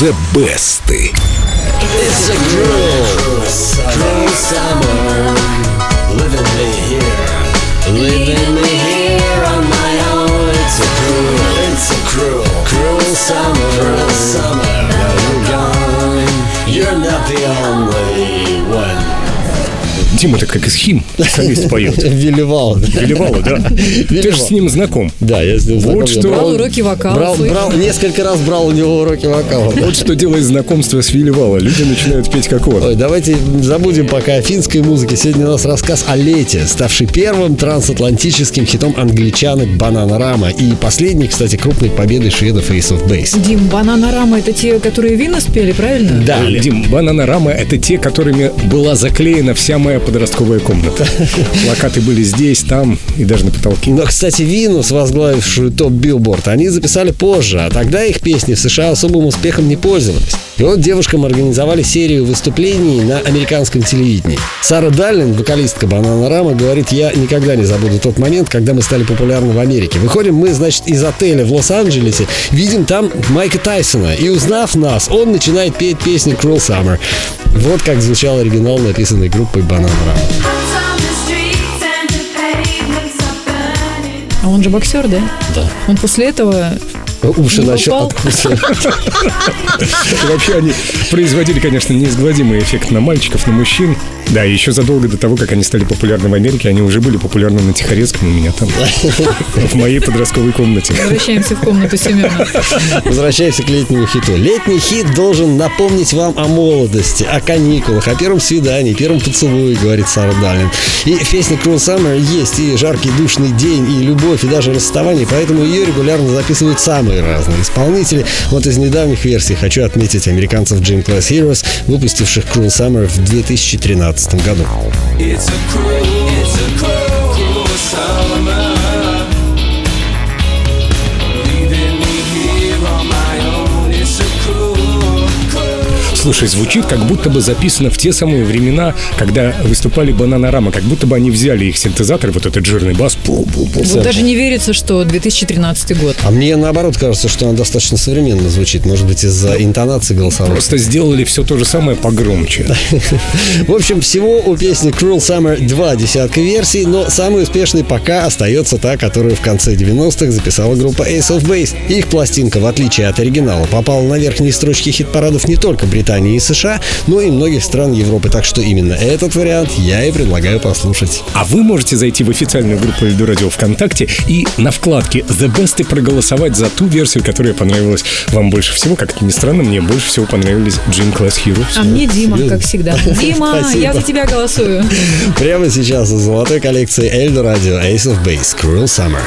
The Best. It's a cruel, cruel summer. Living me here, leaving me here on my own. It's a cruel, it's a cruel, cruel summer, cruel summer. Now you're gone. You're not the only one. Дима, это как из хим солист поет. Велевал. Велевало, да? Ты же с ним знаком. Да, я с ним знаком. Вот что- брал- уроки вокала, Брал, брал, несколько раз брал у него уроки вокала. Вот что делает знакомство с Велевало. Люди начинают петь как он. Ой, давайте забудем пока о финской музыке. Сегодня у нас рассказ о лете, ставший первым трансатлантическим хитом англичанок Bananarama и последней, кстати, крупной победой шведов Ace of Base. Дим, Bananarama это те, которые Venus спели, правильно? Да, Дим, Bananarama — это те, которыми была заклеена вся моя подростковая комната. Плакаты были здесь, там и даже на потолке. Но, кстати, Venus, возглавившую топ Билборд, они записали позже, а тогда их песни в США особым успехом не пользовались. И вот девушкам организовали серию выступлений на американском телевидении. Сара Даллин, вокалистка Банана Рама, говорит, я никогда не забуду тот момент, когда мы стали популярны в Америке. Выходим мы, значит, из отеля в Лос-Анджелесе, видим там Майка Тайсона, и узнав нас, он начинает петь песню Cruel Summer. Вот как звучал оригинал, написанный группой Банана Рама. А он же боксер, да? Да. Он после этого... Уши Не начал откусывать. Вообще они производили, конечно, неизгладимый эффект на мальчиков, на мужчин. Да, и еще задолго до того, как они стали популярны в Америке, они уже были популярны на Тихорецком у меня там, в моей подростковой комнате. Возвращаемся в комнату Семена. Возвращаемся к летнему хиту. Летний хит должен напомнить вам о молодости, о каникулах, о первом свидании, первом поцелуе, говорит Сара Даллин. И в песне Cruel Summer есть и жаркий душный день, и любовь, и даже расставание, поэтому ее регулярно записывают самые разные исполнители. Вот из недавних версий хочу отметить американцев Gym Class Heroes, выпустивших Cruel Summer в 2013 году. It's a cruel, Слушай, звучит как будто бы записано в те самые времена, когда выступали Бананарама, как будто бы они взяли их синтезатор, вот этот жирный бас, пу-пу-пу. Вот даже не верится, что 2013 год. А мне наоборот кажется, что она достаточно современно звучит. Может быть, из-за интонации голосовой. Просто сделали все то же самое погромче. В общем, всего у песни Cruel Summer два десятка версий, но самой успешной пока остается та, которую в конце 90-х записала группа Ace of Base. Их пластинка, в отличие от оригинала, попала на верхние строчки хит-парадов не только Британии и США, но и многих стран Европы. Так что именно этот вариант я и предлагаю послушать. А вы можете зайти в официальную группу Эльду Радио ВКонтакте и на вкладке The Best и проголосовать за ту версию, которая понравилась вам больше всего. Как это ни странно, мне больше всего понравились Gym Class Heroes. А мне Дима, Серьезно? как всегда. Дима, Спасибо. я за тебя голосую. Прямо сейчас из золотой коллекции Эльдо Радио Ace of Base Cruel Summer.